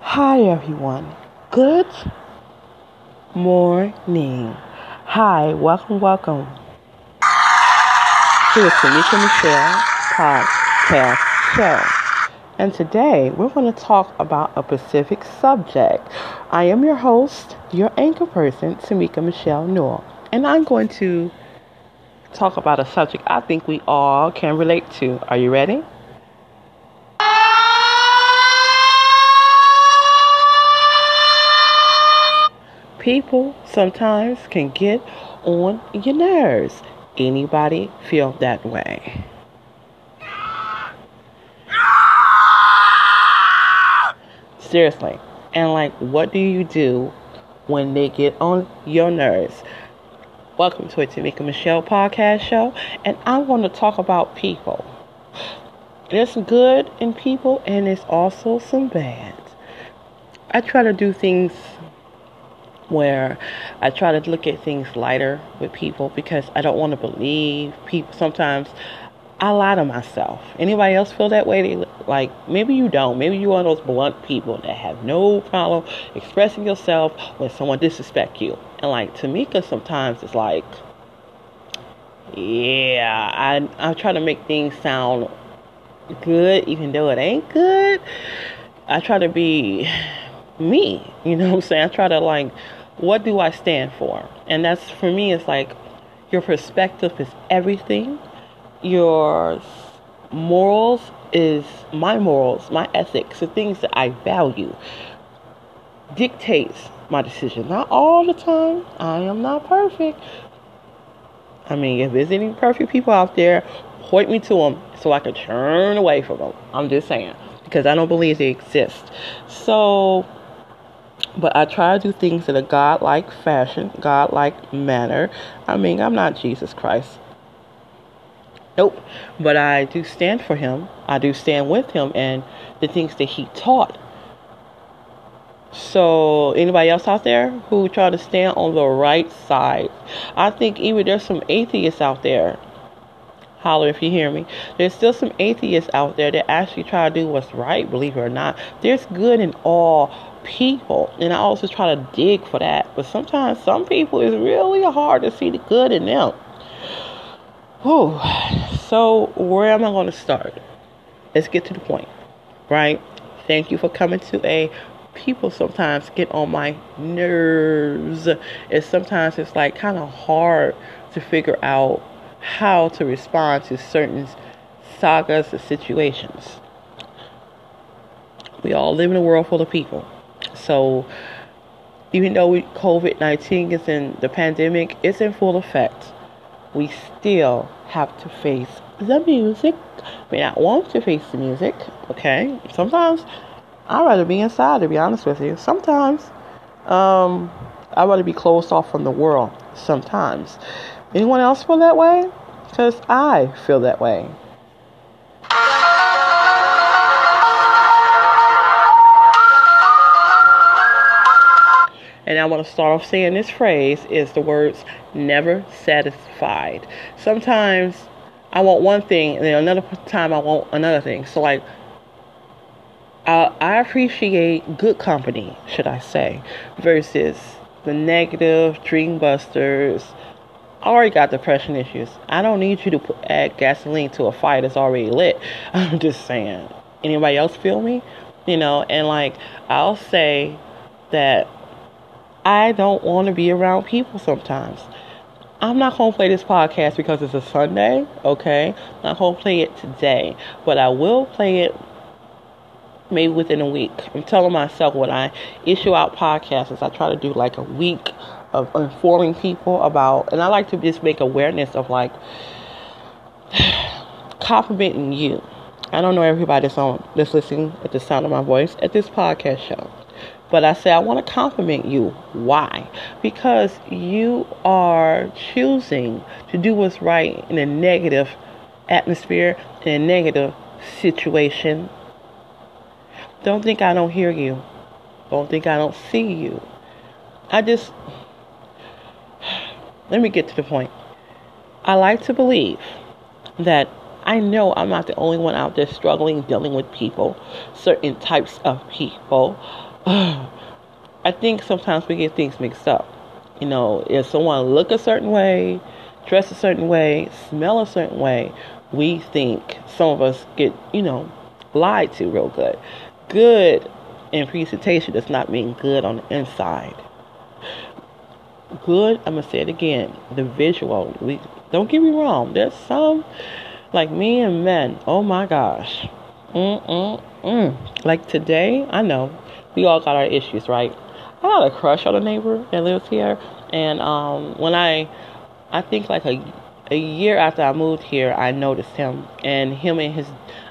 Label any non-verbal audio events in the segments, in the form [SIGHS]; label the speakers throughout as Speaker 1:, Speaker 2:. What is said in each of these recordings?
Speaker 1: Hi, everyone. Good morning. Hi, welcome, welcome to the Tamika Michelle podcast show. And today we're going to talk about a specific subject. I am your host, your anchor person, Tamika Michelle Newell, and I'm going to talk about a subject I think we all can relate to. Are you ready? People sometimes can get on your nerves. Anybody feel that way? Seriously. And like, what do you do when they get on your nerves? Welcome to a Tamika Michelle podcast show, and I'm going to talk about people. There's good in people, and there's also some bad. I try to do things where I try to look at things lighter with people because I don't want to believe people. Sometimes I lie to myself. Anybody else feel that way? They, like maybe you don't. Maybe one of those blunt people that have no problem expressing yourself when someone disrespect you. And like Tamika, sometimes it's like, yeah, I I try to make things sound good even though it ain't good. I try to be me. You know what I'm saying? I try to like, what do I stand for? And that's for me, it's like your perspective is everything. Your morals is my morals, my ethics, the things that I value dictates my decision. Not all the time. I am not perfect. I mean, if there's any perfect people out there, point me to them so I can turn away from them. I'm just saying because I don't believe they exist. So but I try to do things in a God-like fashion, God-like manner. I mean, I'm not Jesus Christ. Nope. But I do stand for him. I do stand with him and the things that he taught. So, anybody else out there who try to stand on the right side? I think even there's some atheists out there. Holler if you hear me. There's still some atheists out there that actually try to do what's right, believe it or not. There's good in all people. And I also try to dig for that. But sometimes some people it's really hard to see the good in them. Whew. So where am I going to start? Let's get to the point. Right? Thank you for coming to a people sometimes get on my nerves. And sometimes it's like kind of hard to figure out how to respond to certain sagas or situations. We all live in a world full of people. So even though COVID 19 is in the pandemic, it's in full effect, we still have to face the music. We not want to face the music, okay? Sometimes I'd rather be inside, to be honest with you. Sometimes um, I'd rather be closed off from the world. Sometimes. Anyone else feel that way? Because I feel that way. And I want to start off saying this phrase is the words never satisfied. Sometimes I want one thing, and then another time I want another thing. So, like, I, I appreciate good company, should I say, versus the negative dream busters. I already got depression issues. I don't need you to put, add gasoline to a fire that's already lit. [LAUGHS] I'm just saying. Anybody else feel me? You know, and like, I'll say that I don't want to be around people sometimes. I'm not going to play this podcast because it's a Sunday, okay? I'm not going to play it today, but I will play it maybe within a week. I'm telling myself when I issue out podcasts, I try to do like a week of informing people about, and I like to just make awareness of like [SIGHS] complimenting you. I don't know everybody that's on that's listening at the sound of my voice at this podcast show. But I say, I want to compliment you. Why? Because you are choosing to do what's right in a negative atmosphere, in a negative situation. Don't think I don't hear you. Don't think I don't see you. I just, [SIGHS] let me get to the point. I like to believe that I know I'm not the only one out there struggling, dealing with people, certain types of people. [SIGHS] I think sometimes we get things mixed up. You know, if someone look a certain way, dress a certain way, smell a certain way, we think some of us get, you know, lied to real good. Good in presentation does not mean good on the inside. Good, I'm gonna say it again. The visual. We don't get me wrong. There's some like me and men. Oh my gosh. Mm mm mm. Like today, I know we all got our issues, right? I got a crush on a neighbor that lives here, and um, when I, I think like a a year after I moved here, I noticed him and him and his.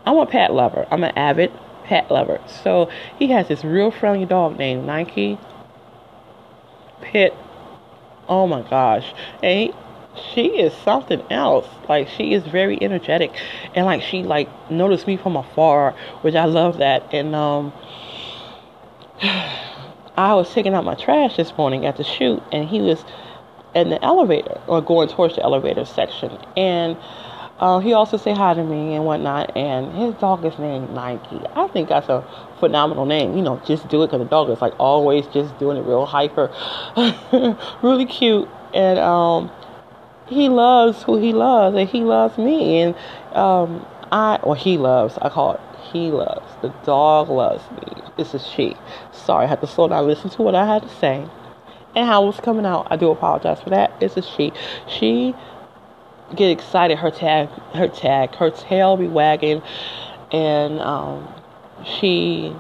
Speaker 1: I'm a pet lover. I'm an avid pet lover. So he has this real friendly dog named Nike. Pit. Oh my gosh. And he, she is something else. Like she is very energetic, and like she like noticed me from afar, which I love that. And um, I was taking out my trash this morning at the chute, and he was in the elevator or going towards the elevator section, and uh, he also said hi to me and whatnot. And his dog is named Nike. I think that's a phenomenal name. You know, just do it because the dog is like always just doing it real hyper, [LAUGHS] really cute, and um, he loves who he loves, and he loves me, and um, I or he loves. I call it he loves. The dog loves me. This is she. Sorry, I had to slow down, listen to what I had to say, and how it was coming out. I do apologize for that. It's a she. She get excited. Her tag, her tag, her tail be wagging, and um, she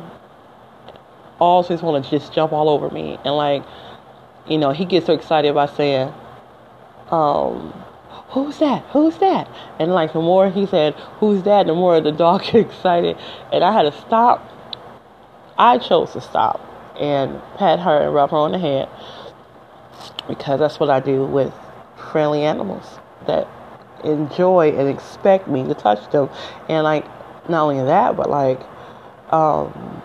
Speaker 1: always want to just jump all over me. And like, you know, he gets so excited by saying, um, "Who's that? Who's that?" And like, the more he said, "Who's that?" the more the dog [LAUGHS] get excited, and I had to stop. I chose to stop and pat her and rub her on the head because that's what I do with friendly animals that enjoy and expect me to touch them. And like not only that, but like um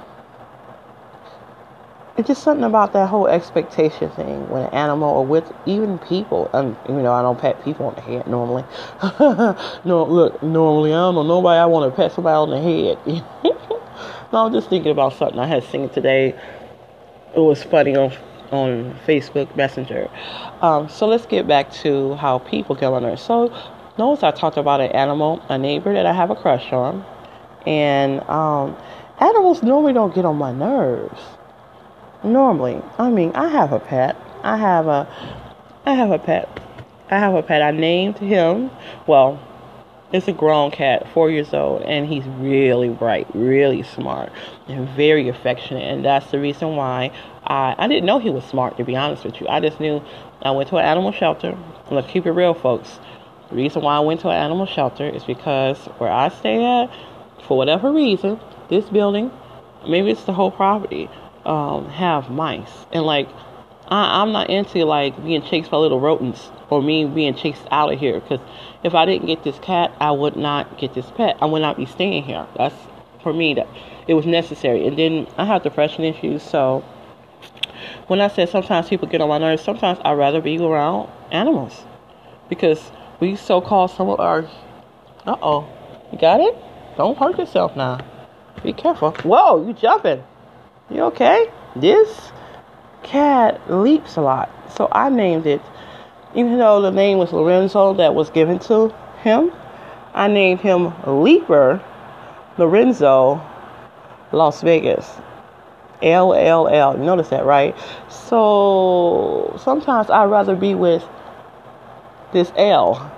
Speaker 1: it's just something about that whole expectation thing when an animal or with even people and you know I don't pat people on the head normally. [LAUGHS] no, look, normally I don't know nobody I want to pet somebody on the head. [LAUGHS] no, I'm just thinking about something I had seen today. It was funny on on Facebook Messenger. Um, so let's get back to how people get on there. So notice I talked about an animal, a neighbor that I have a crush on, and um, animals normally don't get on my nerves. Normally, I mean, I have a pet. I have a, I have a pet. I have a pet. I named him. Well, it's a grown cat, four years old, and he's really bright, really smart, and very affectionate. And that's the reason why I I didn't know he was smart. To be honest with you, I just knew I went to an animal shelter. Let's keep it real, folks. The reason why I went to an animal shelter is because where I stay at, for whatever reason, this building, maybe it's the whole property, um, have mice. And like, I, I'm not into like being chased by little rodents or me being chased out of here. Because if I didn't get this cat, I would not get this pet. I would not be staying here. That's for me that it was necessary. And then I have depression issues, so when I said sometimes people get on my nerves, sometimes I'd rather be around animals because we so called some of our. Uh oh. You got it? Don't hurt yourself now. Be careful. Whoa, you jumping. You okay? This cat leaps a lot. So I named it, even though the name was Lorenzo that was given to him, I named him Leaper Lorenzo Las Vegas. L L L. Notice that, right? So sometimes I'd rather be with this L,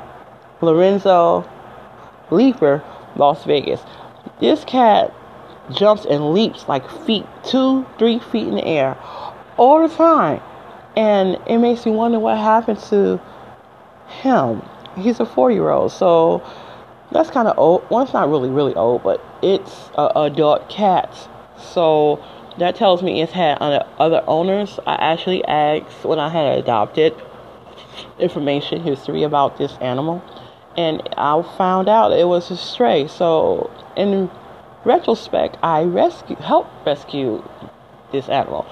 Speaker 1: Lorenzo Leaper, Las Vegas. This cat jumps and leaps like feet, two, three feet in the air all the time. And it makes me wonder what happened to him. He's a four year old, so that's kind of old. Well, it's not really, really old, but it's a adult cat. So that tells me it's had other owners. I actually asked when I had adopted information history about this animal, and I found out it was a stray. So, in retrospect, I rescue helped rescue this animal.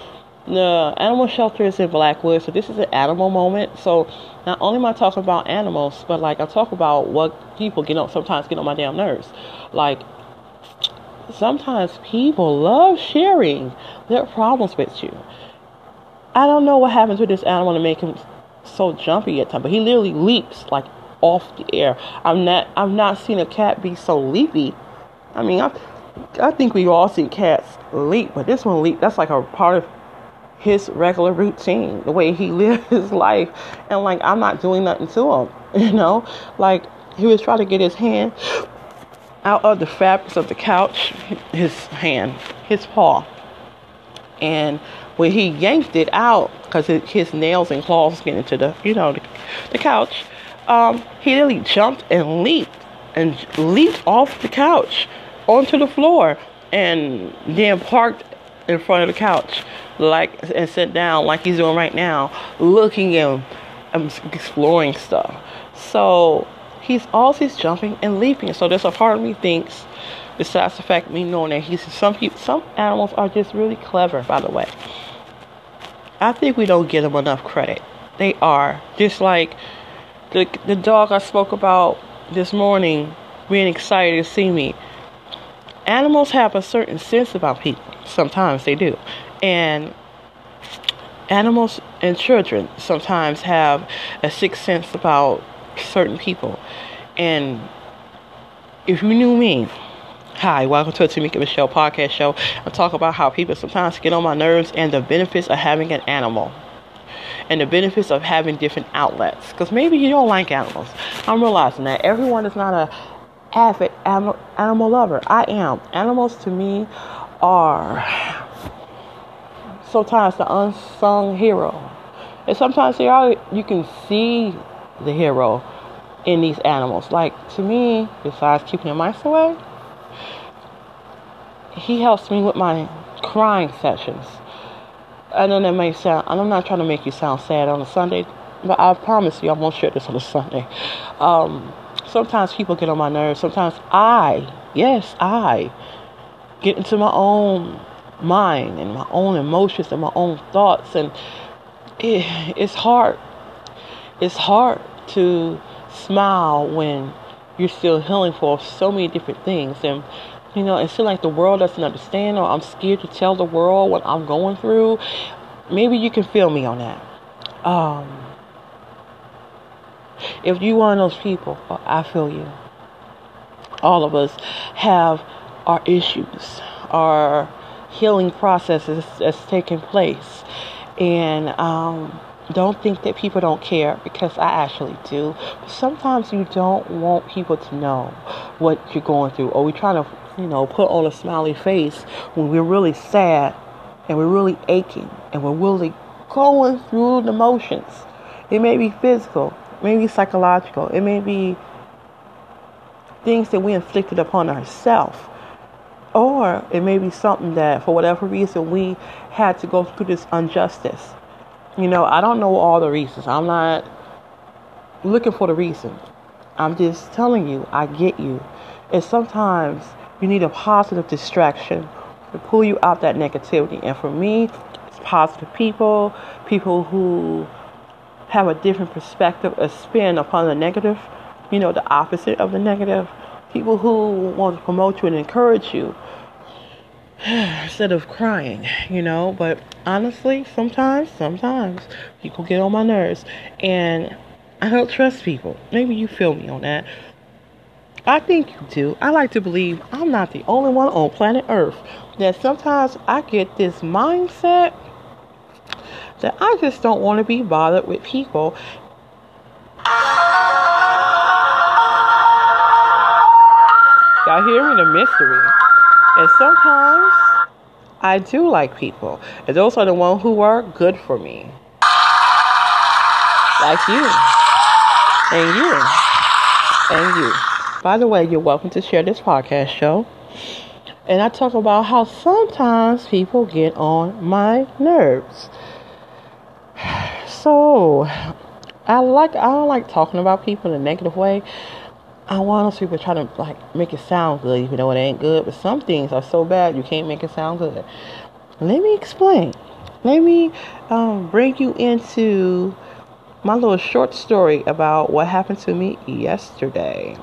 Speaker 1: The animal shelter is in Blackwood, so this is an animal moment. So not only am I talking about animals, but like I talk about what people get on sometimes get on my damn nerves. Like sometimes people love sharing their problems with you. I don't know what happens with this animal to make him so jumpy at times, but he literally leaps like off the air. I'm not I've not seen a cat be so leapy. I mean, I I think we've all see cats leap, but this one leap that's like a part of his regular routine, the way he [LAUGHS] lived his life. And like, I'm not doing nothing to him, [LAUGHS] you know? Like, he was trying to get his hand out of the fabrics of the couch, his hand, his paw. And when he yanked it out, because his nails and claws get into the, you know, the, the couch, um, he literally jumped and leaped and leaped off the couch onto the floor and then parked in front of the couch like and sit down like he's doing right now, looking and um, exploring stuff. So he's always jumping and leaping. So there's a part of me thinks, besides the fact me knowing that he's some people, some animals are just really clever. By the way, I think we don't give them enough credit. They are just like the the dog I spoke about this morning, being excited to see me. Animals have a certain sense about people. Sometimes they do. And animals and children sometimes have a sixth sense about certain people. And if you knew me, hi, welcome to the Tamika Michelle podcast show. I talk about how people sometimes get on my nerves and the benefits of having an animal. And the benefits of having different outlets. Because maybe you don't like animals. I'm realizing that everyone is not a avid animal, animal lover. I am. Animals to me are sometimes the unsung hero. And sometimes they are you can see the hero in these animals. Like to me, besides keeping the mice away, he helps me with my crying sessions. I know that may sound I'm not trying to make you sound sad on a Sunday, but I promise you I won't share this on a Sunday. Um, sometimes people get on my nerves. Sometimes I, yes, I get into my own mind and my own emotions and my own thoughts. And it, it's hard. It's hard to smile when you're still healing for so many different things. And you know it seems like the world doesn't understand or i'm scared to tell the world what i'm going through. Maybe you can feel me on that. Um, if you one of those people i feel you all of us have our issues our healing processes that's taking place. And um, don't think that people don't care because I actually do. But sometimes you don't want people to know what you're going through, or we're trying to, you know, put on a smiley face when we're really sad and we're really aching and we're really going through the motions. It may be physical, maybe psychological, it may be things that we inflicted upon ourselves or it may be something that, for whatever reason, we had to go through this injustice. You know, I don't know all the reasons. I'm not looking for the reason. I'm just telling you, I get you. And sometimes you need a positive distraction to pull you out that negativity. And for me, it's positive people, people who have a different perspective, a spin upon the negative, you know, the opposite of the negative people who want to promote you and encourage you [SIGHS] instead of crying, you know. But honestly, sometimes, sometimes people get on my nerves and I don't trust people. Maybe you feel me on that. I think you do. I like to believe I'm not the only one on planet Earth that sometimes I get this mindset that I just don't want to be bothered with people Y'all hear me? The mystery. And sometimes I do like people. And those are the ones who are good for me. Like you. And you. And you. By the way, you're welcome to share this podcast show. And I talk about how sometimes people get on my nerves. So I like I don't like talking about people in a negative way I want those people try to like make it sound good, even though it ain't good. But some things are so bad you can't make it sound good. Let me explain. let me um, bring you into my little short story about what happened to me yesterday.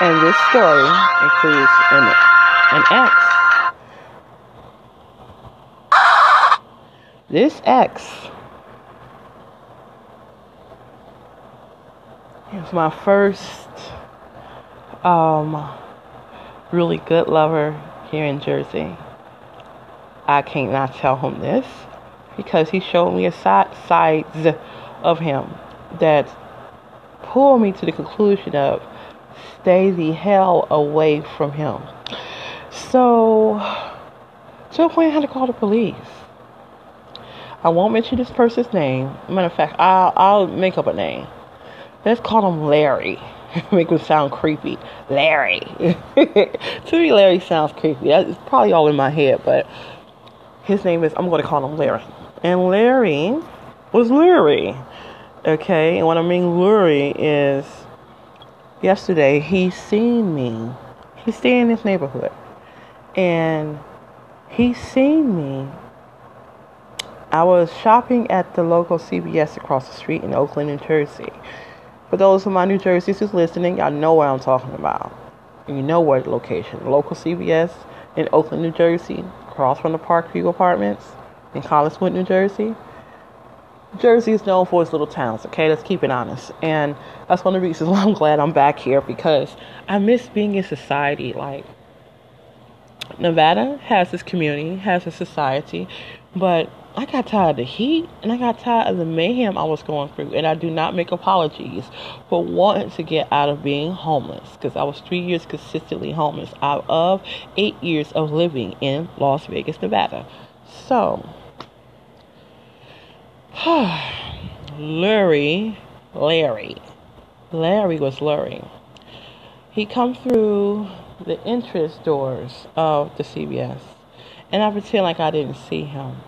Speaker 1: And this story includes an, an ex. This ex is my first um, really good lover here in Jersey. I can't not tell him this because he showed me a side sides of him that pulled me to the conclusion of stay the hell away from him. So, to a point, I had to call the police. I won't mention this person's name. Matter of fact, I'll, I'll make up a name. Let's call him Larry. [LAUGHS] Make him sound creepy. Larry. [LAUGHS] to me, Larry sounds creepy. It's probably all in my head, but his name is, I'm going to call him Larry. And Larry was Larry. Okay, and what I mean Larry is yesterday he seen me. He stayed in this neighborhood. And he seen me. I was shopping at the local CVS across the street in Oaklyn, New Jersey. For those of my New Jersey's who's listening, y'all know what I'm talking about. You know the location. Local CVS in Oaklyn, New Jersey, across from the Parkview Apartments in Collingswood, New Jersey. Jersey is known for its little towns, okay? Let's keep it honest. And that's one of the reasons [LAUGHS] why I'm glad I'm back here because I miss being in society. Like, Nevada has this community, has a society, but I got tired of the heat and I got tired of the mayhem I was going through. And I do not make apologies for wanting to get out of being homeless because I was three years consistently homeless out of eight years of living in Las Vegas, Nevada. So, [SIGHS] Larry, Larry, Larry was Larry. He come through the entrance doors of the CVS, and I pretend like I didn't see him.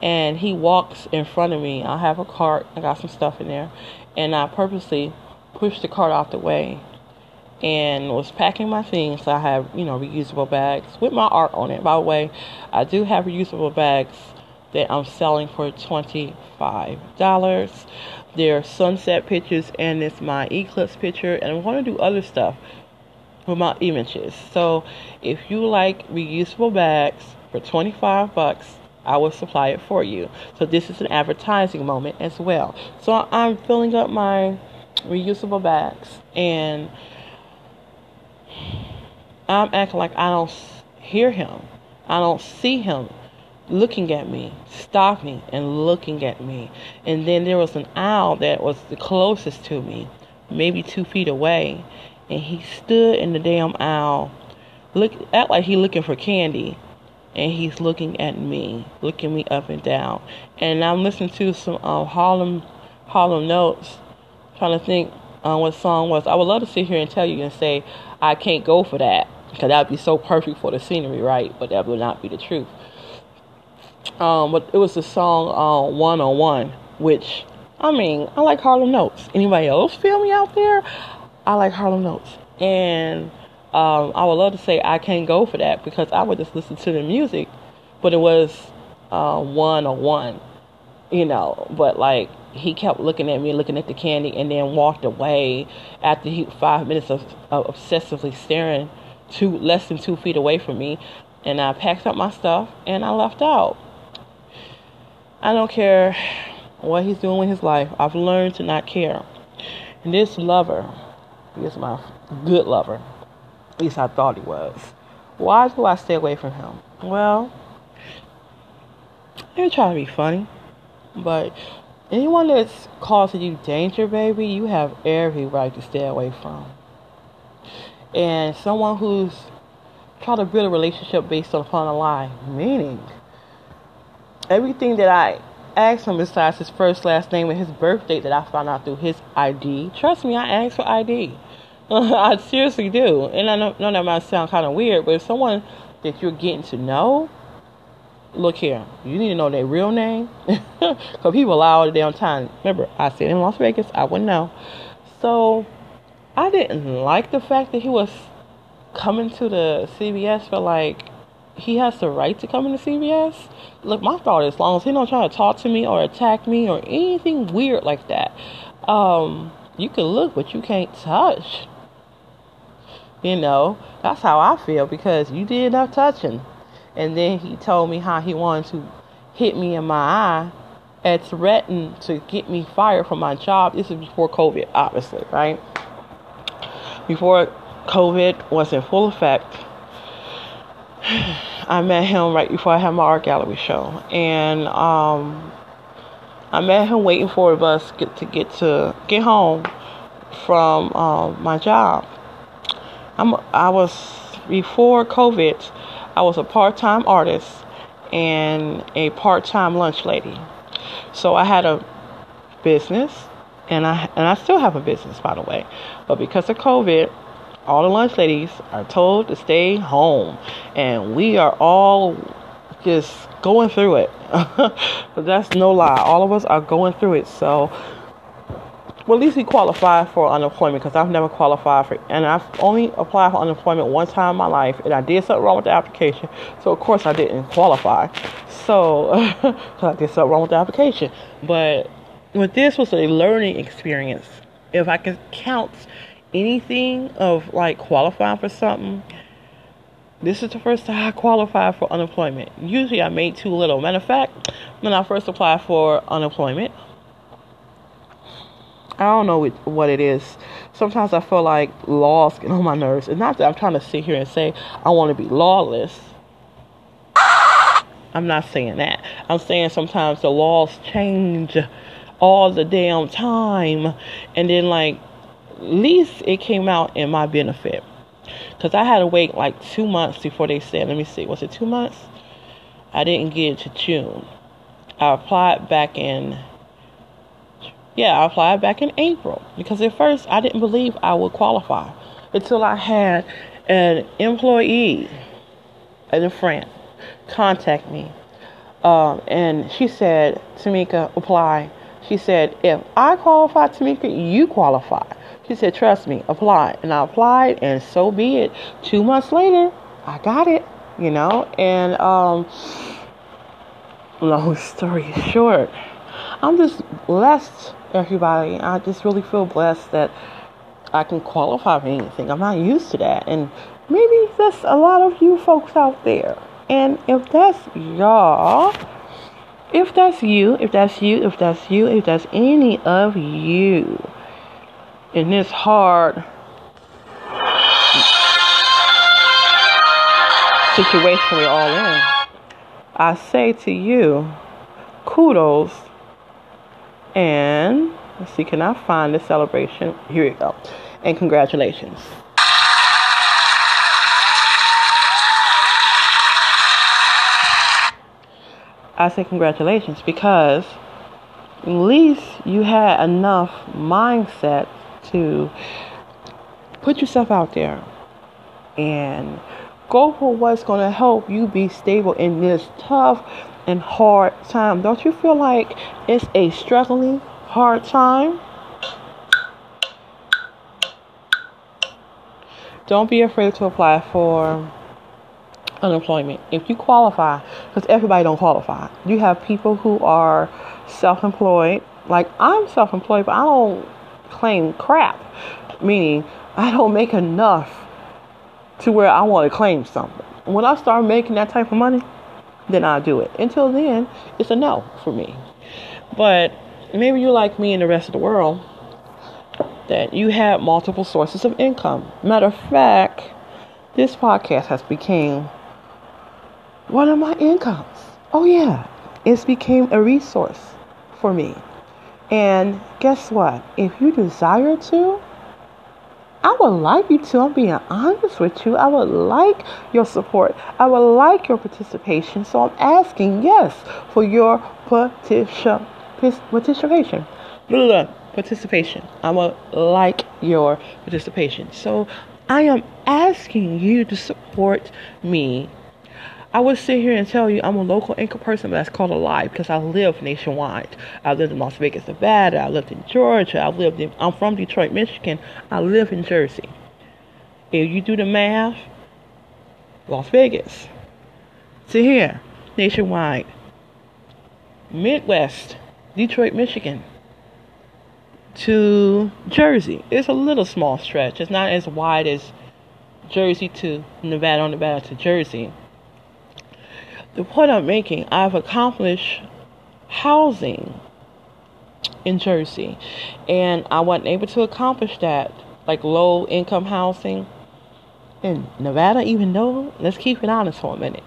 Speaker 1: And he walks in front of me. I have a cart. I got some stuff in there, and I purposely pushed the cart out the way and was packing my things. So I have, you know, reusable bags with my art on it. By the way, I do have reusable bags that I'm selling for $25. They're sunset pictures and it's my eclipse picture and I'm going to do other stuff with my images. So if you like reusable bags for 25 bucks, I will supply it for you. So this is an advertising moment as well. So I'm filling up my reusable bags and I'm acting like I don't hear him. I don't see him looking at me, stopping and looking at me. And then there was an owl that was the closest to me, maybe two feet away. And he stood in the damn owl, look act like he looking for candy. And he's looking at me, looking me up and down. And I'm listening to some um, Harlem Hall & Oates, trying to think um, what song was. I would love to sit here and tell you and say I can't go for that because that would be so perfect for the scenery, right? But that would not be the truth. Um, but it was the song "One on One," which I mean, I like Hall & Oates. Anybody else feel me out there? I like Hall & Oates, and um, I would love to say I can't go for that because I would just listen to the music, but it was one on one, you know. But like he kept looking at me, looking at the candy, and then walked away after he five minutes of, of obsessively staring two less than two feet away from me. And I packed up my stuff and I left out. I don't care what he's doing with his life. I've learned to not care. And this lover, he is my good lover. At least I thought he was. Why do I stay away from him? Well, ain't trying to be funny, but anyone that's causing you danger, baby, you have every right to stay away from. And someone who's trying to build a relationship based upon a lie, meaning everything that I asked him besides his first last name and his birth date that I found out through his ID. Trust me, I asked for ID. [LAUGHS] I seriously do. And I know, know that might sound kind of weird, but if someone that you're getting to know, look here, you need to know their real name. [LAUGHS] Because people lie all the damn time. Remember, I said in Las Vegas, I wouldn't know. So I didn't like the fact that he was coming to the CVS for like he has the right to come into CVS. Look, my thought is, as long as he don't try to talk to me or attack me or anything weird like that, um, you can look, but you can't touch. You know, that's how I feel because you did enough touching. And then he told me how he wanted to hit me in my eye and threatened to get me fired from my job. This is before COVID, obviously, right? Before COVID was in full effect, [SIGHS] I met him right before I had my art gallery show, and um, I met him waiting for a bus get to get to get home from um, my job. I'm I was before COVID. I was a part-time artist and a part-time lunch lady. So I had a business, and I and I still have a business, by the way. But because of COVID, all the lunch ladies are told to stay home, and we are all just going through it. [LAUGHS] but that's no lie. All of us are going through it. So, well, at least we qualify for unemployment because I've never qualified for, and I've only applied for unemployment one time in my life, and I did something wrong with the application. So, of course, I didn't qualify. So, [LAUGHS] I did something wrong with the application. But with this was a learning experience. If I can count anything of like qualifying for something, this is the first time I qualified for unemployment. Usually I made too little. Matter of fact, when I first applied for unemployment, I don't know what it is. Sometimes I feel like laws get on my nerves. And not that I'm trying to sit here and say I want to be lawless. I'm not saying that. I'm saying sometimes the laws change all the damn time. And then, like, least it came out in my benefit. Because I had to wait like two months before they said, let me see, was it two months? I didn't get to June. I applied back in, yeah, I applied back in April. Because at first I didn't believe I would qualify until I had an employee and a friend contact me. Um, and she said, Tamika, apply. She said, if I qualify, Tamika, you qualify. She said, Trust me, apply. And I applied, and so be it. Two months later, I got it, you know. And, um, long story [LAUGHS] short, I'm just blessed, everybody. I just really feel blessed that I can qualify for anything. I'm not used to that. And maybe that's a lot of you folks out there. And if that's y'all, if that's you, if that's you, if that's you, if that's any of you, in this hard situation we're all in, I say to you, kudos. And let's see, can I find the celebration? Here we go. And congratulations. I say congratulations because at least you had enough mindset to put yourself out there and go for what's going to help you be stable in this tough and hard time. Don't you feel like it's a struggling, hard time? Don't be afraid to apply for unemployment if you qualify because everybody don't qualify you have people who are self-employed like i'm self-employed but i don't claim crap, meaning I don't make enough to where I want to claim something. When I start making that type of money, then I'll do it. Until then, it's a no for me. But maybe you're like me and the rest of the world that you have multiple sources of income. Matter of fact, this podcast has become one of my incomes. Oh yeah, it's became a resource for me. And guess what? If you desire to, I would like you to. I'm being honest with you. I would like your support. I would like your participation. So I'm asking, yes, for your petition, participation. Participation. I would like your participation. So I am asking you to support me I would sit here and tell you I'm a local anchor person, but that's called a lie because I live nationwide. I lived in Las Vegas, Nevada. I lived in Georgia. I lived in. I'm from Detroit, Michigan. I live in Jersey. If you do the math, Las Vegas to here, nationwide, Midwest, Detroit, Michigan to Jersey. It's a little small stretch. It's not as wide as Jersey to Nevada, Nevada to Jersey the point I'm making, I've accomplished housing in Jersey, and I wasn't able to accomplish that, like low income housing in Nevada, even though, let's keep it honest for a minute.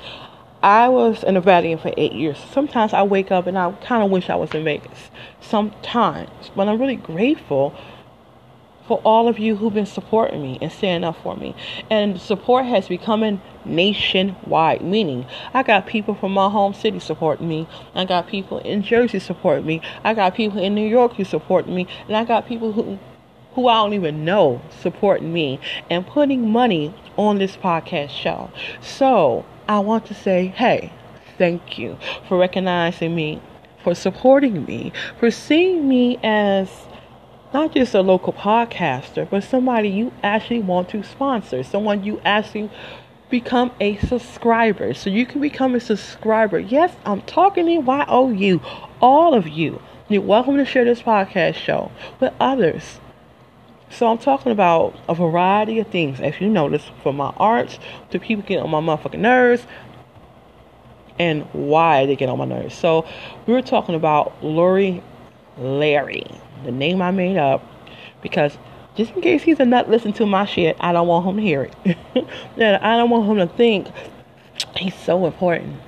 Speaker 1: I was a Nevadian for eight years. Sometimes I wake up and I kind of wish I was in Vegas. Sometimes. But I'm really grateful for all of you who've been supporting me and standing up for me. And support has become nationwide, meaning I got people from my home city supporting me. I got people in Jersey supporting me. I got people in New York who support me. And I got people who who I don't even know supporting me and putting money on this podcast show. So I want to say, hey, thank you for recognizing me, for supporting me, for seeing me as not just a local podcaster, but somebody you actually want to sponsor, someone you actually become a subscriber. So you can become a subscriber. Yes, I'm talking to YOU, all of you. You're welcome to share this podcast show with others. So I'm talking about a variety of things, as you notice, from my arts to people getting on my motherfucking nerves and why they get on my nerves. So we were talking about Lori Larry the name I made up, because just in case he's a nut listen to my shit, I don't want him to hear it. [LAUGHS] and I don't want him to think he's so important.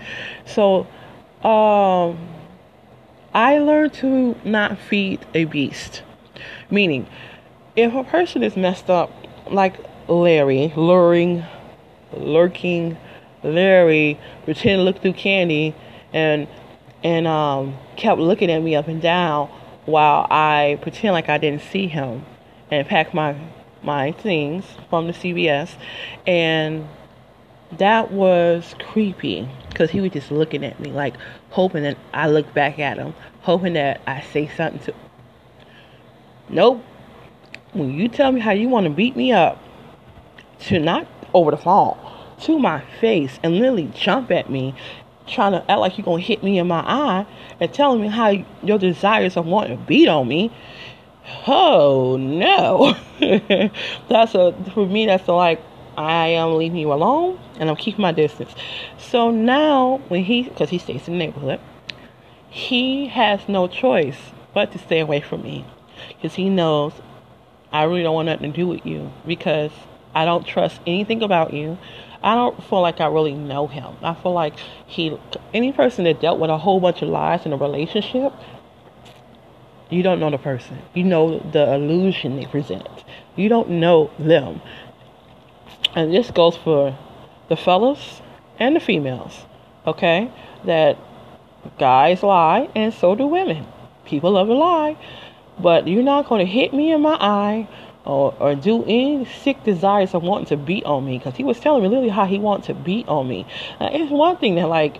Speaker 1: So, um, I learned to not feed a beast. Meaning, if a person is messed up, like Larry, luring, lurking, Larry, pretending to look through candy, and and um, kept looking at me up and down while I pretend like I didn't see him and pack my my things from the CVS and that was creepy because he was just looking at me like hoping that I look back at him hoping that I say something to nope. When you tell me how you want to beat me up to not over the phone to my face and literally jump at me trying to act like you're gonna hit me in my eye and telling me how your desires are wanting to beat on me. Oh no, [LAUGHS] that's a for me. That's a, like I am leaving you alone and I'm keeping my distance. So now when he, because he stays in the neighborhood, he has no choice but to stay away from me because he knows I really don't want nothing to do with you because I don't trust anything about you. I don't feel like I really know him. I feel like he, any person that dealt with a whole bunch of lies in a relationship, you don't know the person. You know the illusion they present. You don't know them. And this goes for the fellas and the females, okay? That guys lie and so do women. People love to lie. But you're not going to hit me in my eye or, or do any sick desires of wanting to beat on me because he was telling me literally how he wants to beat on me. Now, it's one thing that like,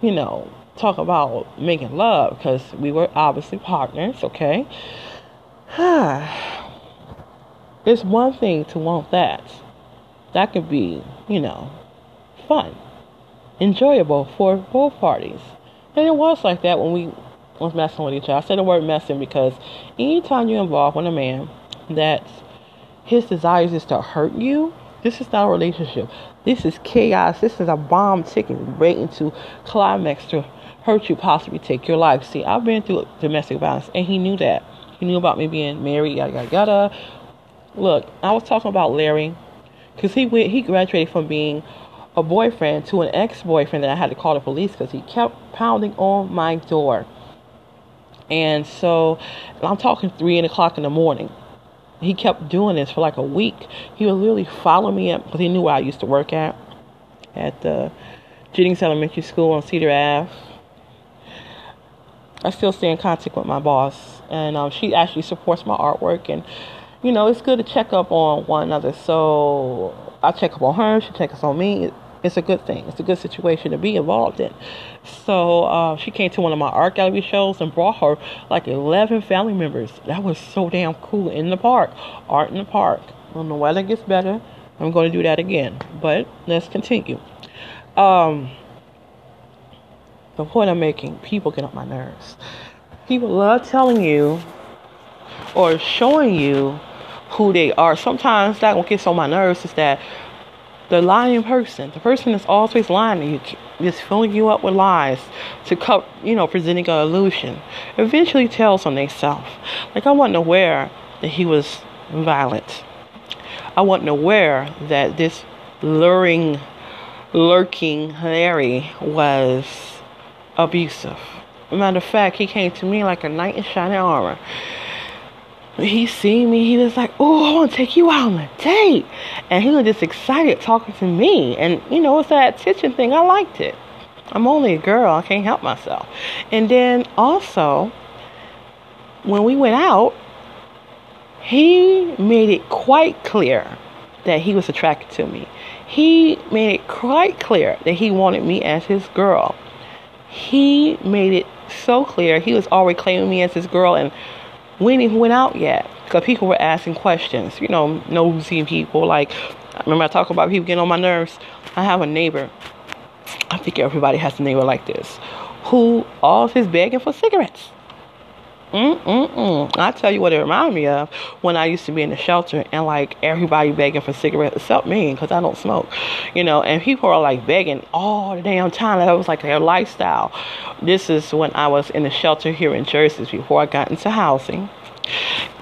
Speaker 1: you know, talk about making love because we were obviously partners, okay? [SIGHS] it's one thing to want that. That could be, you know, fun, enjoyable for both parties. And it was like that when we was messing with each other. I say the word messing because anytime you're involved with a man that his desires is to hurt you, this is not a relationship. This is chaos. This is a bomb ticking, waiting to climax to hurt you, possibly take your life. See, I've been through domestic violence, and he knew that. He knew about me being married, yada yada yada. Look, I was talking about Larry, because he went, he graduated from being a boyfriend to an ex-boyfriend that I had to call the police because he kept pounding on my door. And so I'm talking three o'clock in the morning. He kept doing this for like a week. He would literally follow me up because he knew where I used to work at, at the Jennings Elementary School on Cedar Ave. I still stay in contact with my boss, and um, she actually supports my artwork. And you know, it's good to check up on one another. So I check up on her, she checks on me. It's a good thing. It's a good situation to be involved in. So uh, she came to one of my art gallery shows and brought her like 11 family members. That was so damn cool in the park. Art in the park. When the weather gets better, I'm going to do that again. But let's continue. Um, the point I'm making, people get on my nerves. People love telling you or showing you who they are. Sometimes that gets on my nerves is that the lying person, the person that's always lying to you, just filling you up with lies to cut, you know, presenting an illusion, eventually tells on themselves. Like I wasn't aware that he was violent. I wasn't aware that this luring, lurking Larry was abusive. Matter of fact, he came to me like a knight in shining armor he seen me, he was like, "Oh, I want to take you out on a date," and he was just excited talking to me. And you know, it's that attention thing. I liked it. I'm only a girl. I can't help myself. And then also, when we went out, he made it quite clear that he was attracted to me. He made it quite clear that he wanted me as his girl. He made it so clear he was already claiming me as his girl and we ain't even went out yet because people were asking questions. You know, nosy people. Like, remember I talk about people getting on my nerves. I have a neighbor. I think everybody has a neighbor like this, who always is begging for cigarettes. Mm-mm-mm. I tell you what it reminded me of when I used to be in the shelter and like everybody begging for cigarettes except me because I don't smoke, you know. And people are like begging all the damn time. That was like their lifestyle. This is when I was in the shelter here in Jersey before I got into housing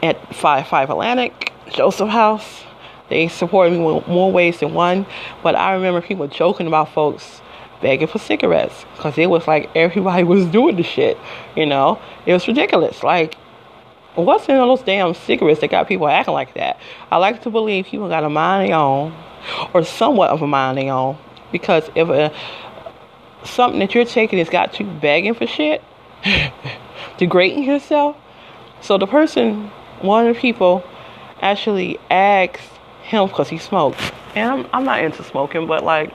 Speaker 1: at Five Five Atlantic Joseph House. They supported me in more ways than one, but I remember people joking about folks begging for cigarettes because it was like everybody [LAUGHS] was doing the shit. You know, it was ridiculous. Like, what's in all those damn cigarettes that got people acting like that? I like to believe people got a mind of their own, or somewhat of a mind of their own, because if a something that you're taking has got you begging for shit, [LAUGHS] degrading yourself. So the person, one of the people, actually asked him because he smoked, and I'm I'm not into smoking, but like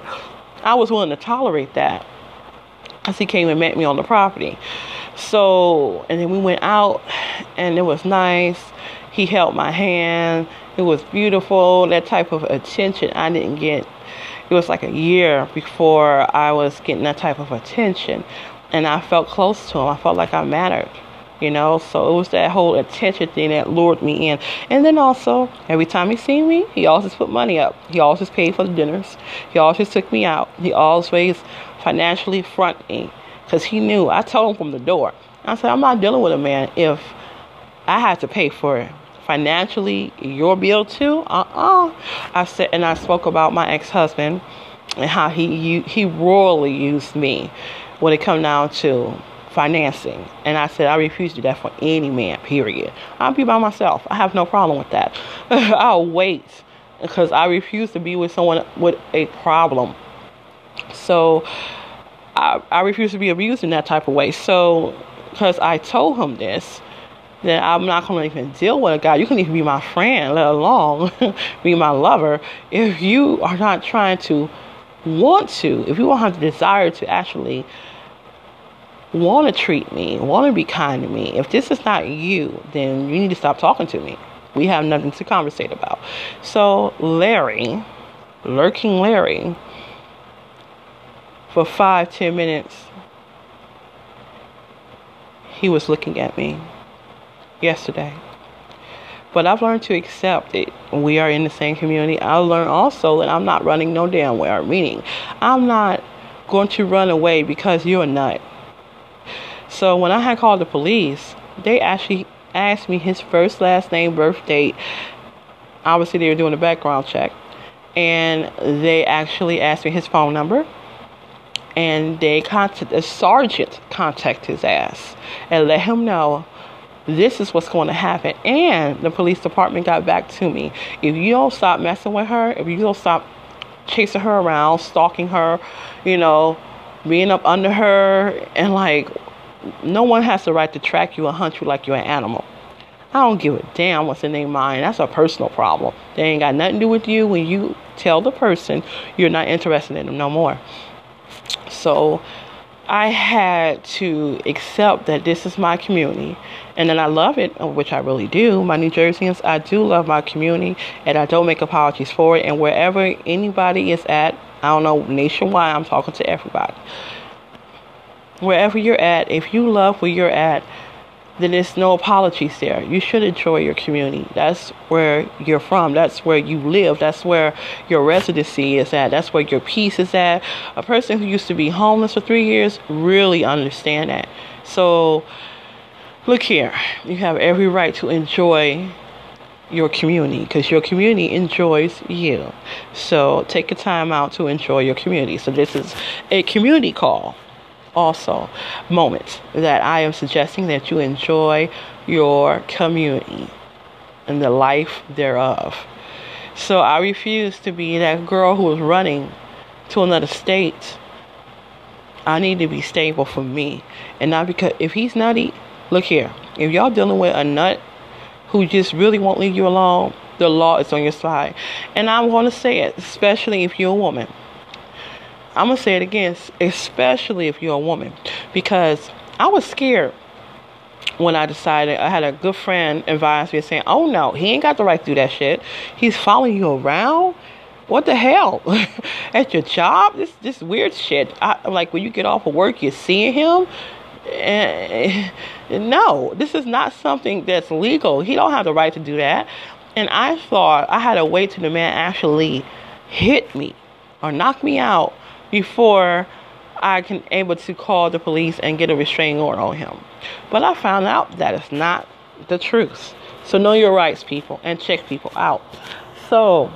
Speaker 1: I was willing to tolerate that as he came and met me on the property. So, and then we went out and it was nice. He held my hand. It was beautiful. That type of attention I didn't get. It was like a year before I was getting that type of attention. And I felt close to him. I felt like I mattered you know. So it was that whole attention thing that lured me in. And then also, every time he seen me, he always put money up. He always paid for the dinners. He always took me out. He always financially front me because he knew. I told him from the door. I said, I'm not dealing with a man if I have to pay for it financially your bill too uh-uh i said and i spoke about my ex-husband and how he he royally used me when it come down to financing. And I said, I refuse to do that for any man, period. I'll be by myself. I have no problem with that. [LAUGHS] I'll wait because I refuse to be with someone with a problem. So I, I refuse to be abused in that type of way. So, because I told him this, that I'm not going to even deal with a guy. You can even be my friend, let alone [LAUGHS] be my lover, if you are not trying to want to, if you don't have the desire to actually want to treat me, want to be kind to me. If this is not you, then you need to stop talking to me. We have nothing to conversate about. So, Larry, lurking Larry, for five, ten minutes, he was looking at me yesterday. But I've learned to accept it. We are in the same community. I learned also that I'm not running no damn where. Meaning, I'm not going to run away because you're a nut. So when I had called the police, they actually asked me his first, last name, birth date. Obviously, they were doing a background check. And they actually asked me his phone number. And they contacted the sergeant contact his ass and let him know this is what's going to happen. And the police department got back to me. If you don't stop messing with her, if you don't stop chasing her around, stalking her, you know, being up under her and like no one has the right to track you and hunt you like you're an animal. I don't give a damn what's in their mind. That's a personal problem. They ain't got nothing to do with you when you tell the person you're not interested in them no more. So I had to accept that this is my community and then I love it, which I really do. My New Jerseyans, I do love my community and I don't make apologies for it. And wherever anybody is at, I don't know, nationwide, I'm talking to everybody. Wherever you're at, if you love where you're at, then there's no apologies there. You should enjoy your community. That's where you're from. That's where you live. That's where your residency is at. That's where your peace is at. A person who used to be homeless for three years really understand that. So, look here. You have every right to enjoy your community because your community enjoys you. So, take a time out to enjoy your community. So, this is a community call also moments that I am suggesting that you enjoy your community and the life thereof. So I refuse to be that girl who is running to another state. I need to be stable for me. And not because if he's nutty, look here. If y'all dealing with a nut who just really won't leave you alone, the law is on your side. And I want to say it, especially if you're a woman. I'm to say it again, especially if you're a woman, because I was scared when I decided. I had a good friend advise me saying, Oh no, he ain't got the right to do that shit. He's following you around. What the hell? [LAUGHS] At your job? This this weird shit. I, like when you get off of work, you're seeing him. And, no, this is not something that's legal. He don't have the right to do that. And I thought I had to wait till the man actually hit me or knock me out before I can able to call the police and get a restraining order on him. But I found out that is not the truth. So know your rights, people, and check people out. So,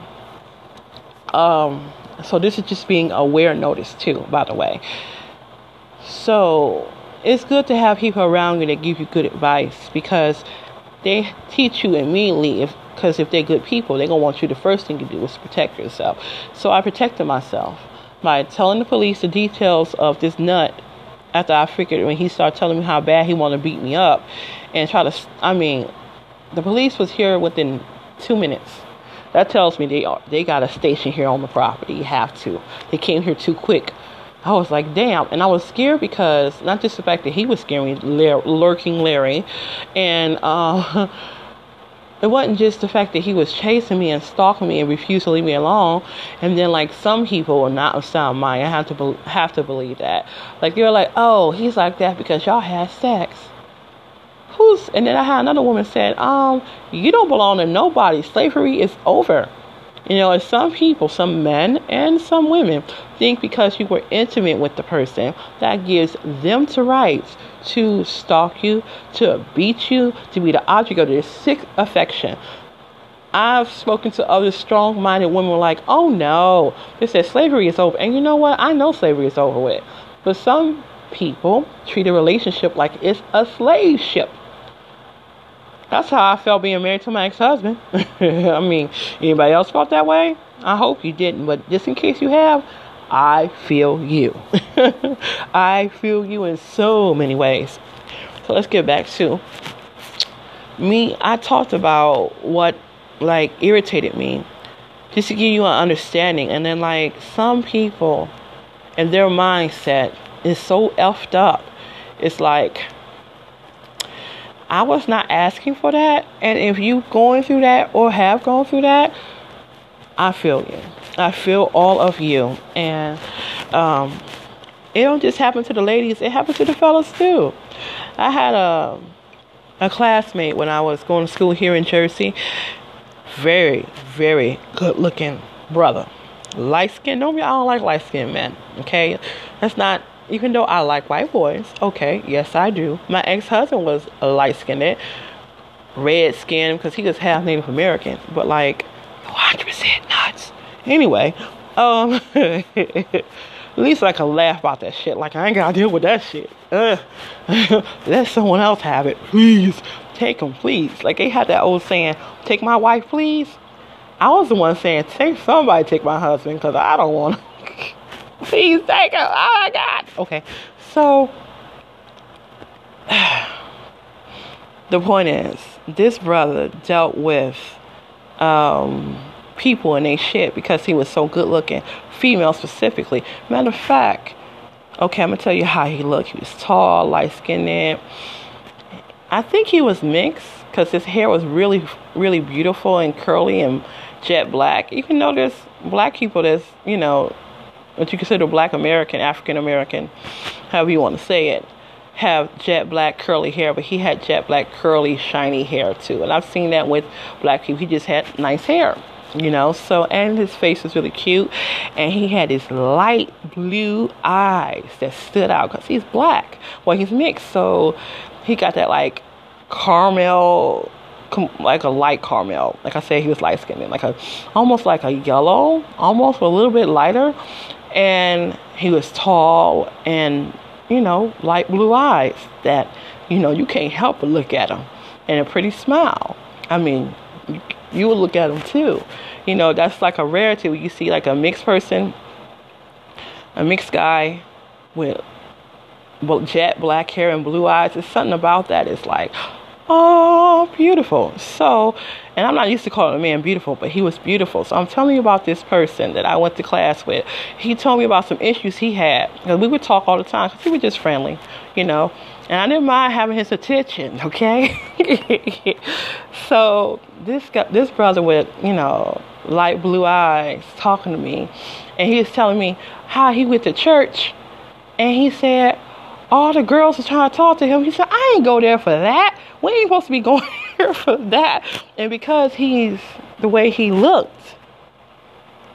Speaker 1: um, so this is just being aware notice too, by the way. So it's good to have people around you that give you good advice because they teach you immediately if because if they're good people, they're gonna want you the first thing you do is protect yourself. So I protected myself by telling the police the details of this nut after I figured when he started telling me how bad he wanted to beat me up and try to I mean the police was here within 2 minutes. That tells me they are, they got a station here on the property. You have to. They came here too quick. I was like, damn. And I was scared because not just the fact that he was scaring me, lurking Larry, and uh, [LAUGHS] it wasn't just the fact that he was chasing me and stalking me and refused to leave me alone. And then, like some people are not of sound mind. I have to be- have to believe that. Like they're like, oh, he's like that because y'all had sex. Who's? And then I had another woman said, um, you don't belong to nobody. Slavery is over. You know, some people, some men and some women, think because you were intimate with the person, that gives them the rights to stalk you, to beat you, to be the object of their sick affection. I've spoken to other strong minded women like, oh no, they said slavery is over. And you know what? I know slavery is over with. But some people treat a relationship like it's a slave ship. That's how I felt being married to my ex-husband. [LAUGHS] I mean, anybody else felt that way? I hope you didn't, but just in case you have, I feel you. [LAUGHS] I feel you in so many ways. So let's get back to me. I talked about what like irritated me just to give you an understanding. And then like some people and their mindset is so effed up. It's like I was not asking for that. And if you going through that or have gone through that, I feel you. I feel all of you. And um, it don't just happen to the ladies, it happens to the fellas too. I had a a classmate when I was going to school here in Jersey. Very, very good looking brother. Light skin. Don't be I don't like light skinned men. Okay? That's not even though I like white boys, okay, yes, I do. My ex husband was a light skinned, red skinned because he was half Native American, but like 100% nuts. Anyway, um, [LAUGHS] at least I can laugh about that shit. Like, I ain't gotta deal with that shit. Uh, [LAUGHS] let someone else have it, please. Take him, please. Like, they had that old saying, take my wife, please. I was the one saying, take somebody, take my husband, because I don't want. [LAUGHS] Please take him. Oh my God. Okay. So [SIGHS] the point is, this brother dealt with um, people and they shit because he was so good looking, female specifically. Matter of fact, okay, I'm gonna tell you how he looked. He was tall, light skinned. I think he was mixed because his hair was really, really beautiful and curly and jet black. Even though there's black people that's, you know, what you consider black American, African American, however you want to say it, have jet black curly hair, but he had jet black curly shiny hair too. And I've seen that with black people. He just had nice hair, you know. So and his face was really cute, and he had his light blue eyes that stood out because he's black. Well, he's mixed, so he got that like caramel like a light caramel. Like I said, he was light skinned, like a almost like a yellow, almost a little bit lighter. And he was tall and you know, light blue eyes that, you know, you can't help but look at him. And a pretty smile. I mean, you, would look at them too. You know, that's like a rarity when you see like a mixed person, a mixed guy with jet black hair and blue eyes. There's something about that. It's like, oh, beautiful. So, and I'm not used to calling a man beautiful, but he was beautiful. So I'm telling you about this person that I went to class with. He told me about some issues he had. Because we would talk all the time because we were just friendly, you know. And I didn't mind having his attention, [LAUGHS] okay? so this guy, this brother with, you know, light blue eyes talking to me. And he was telling me how he went to church. And he said, all the girls were trying to talk to him. He said, I ain't go there for that. We ain't supposed to be [LAUGHS] going here for that. And because he's the way he looked,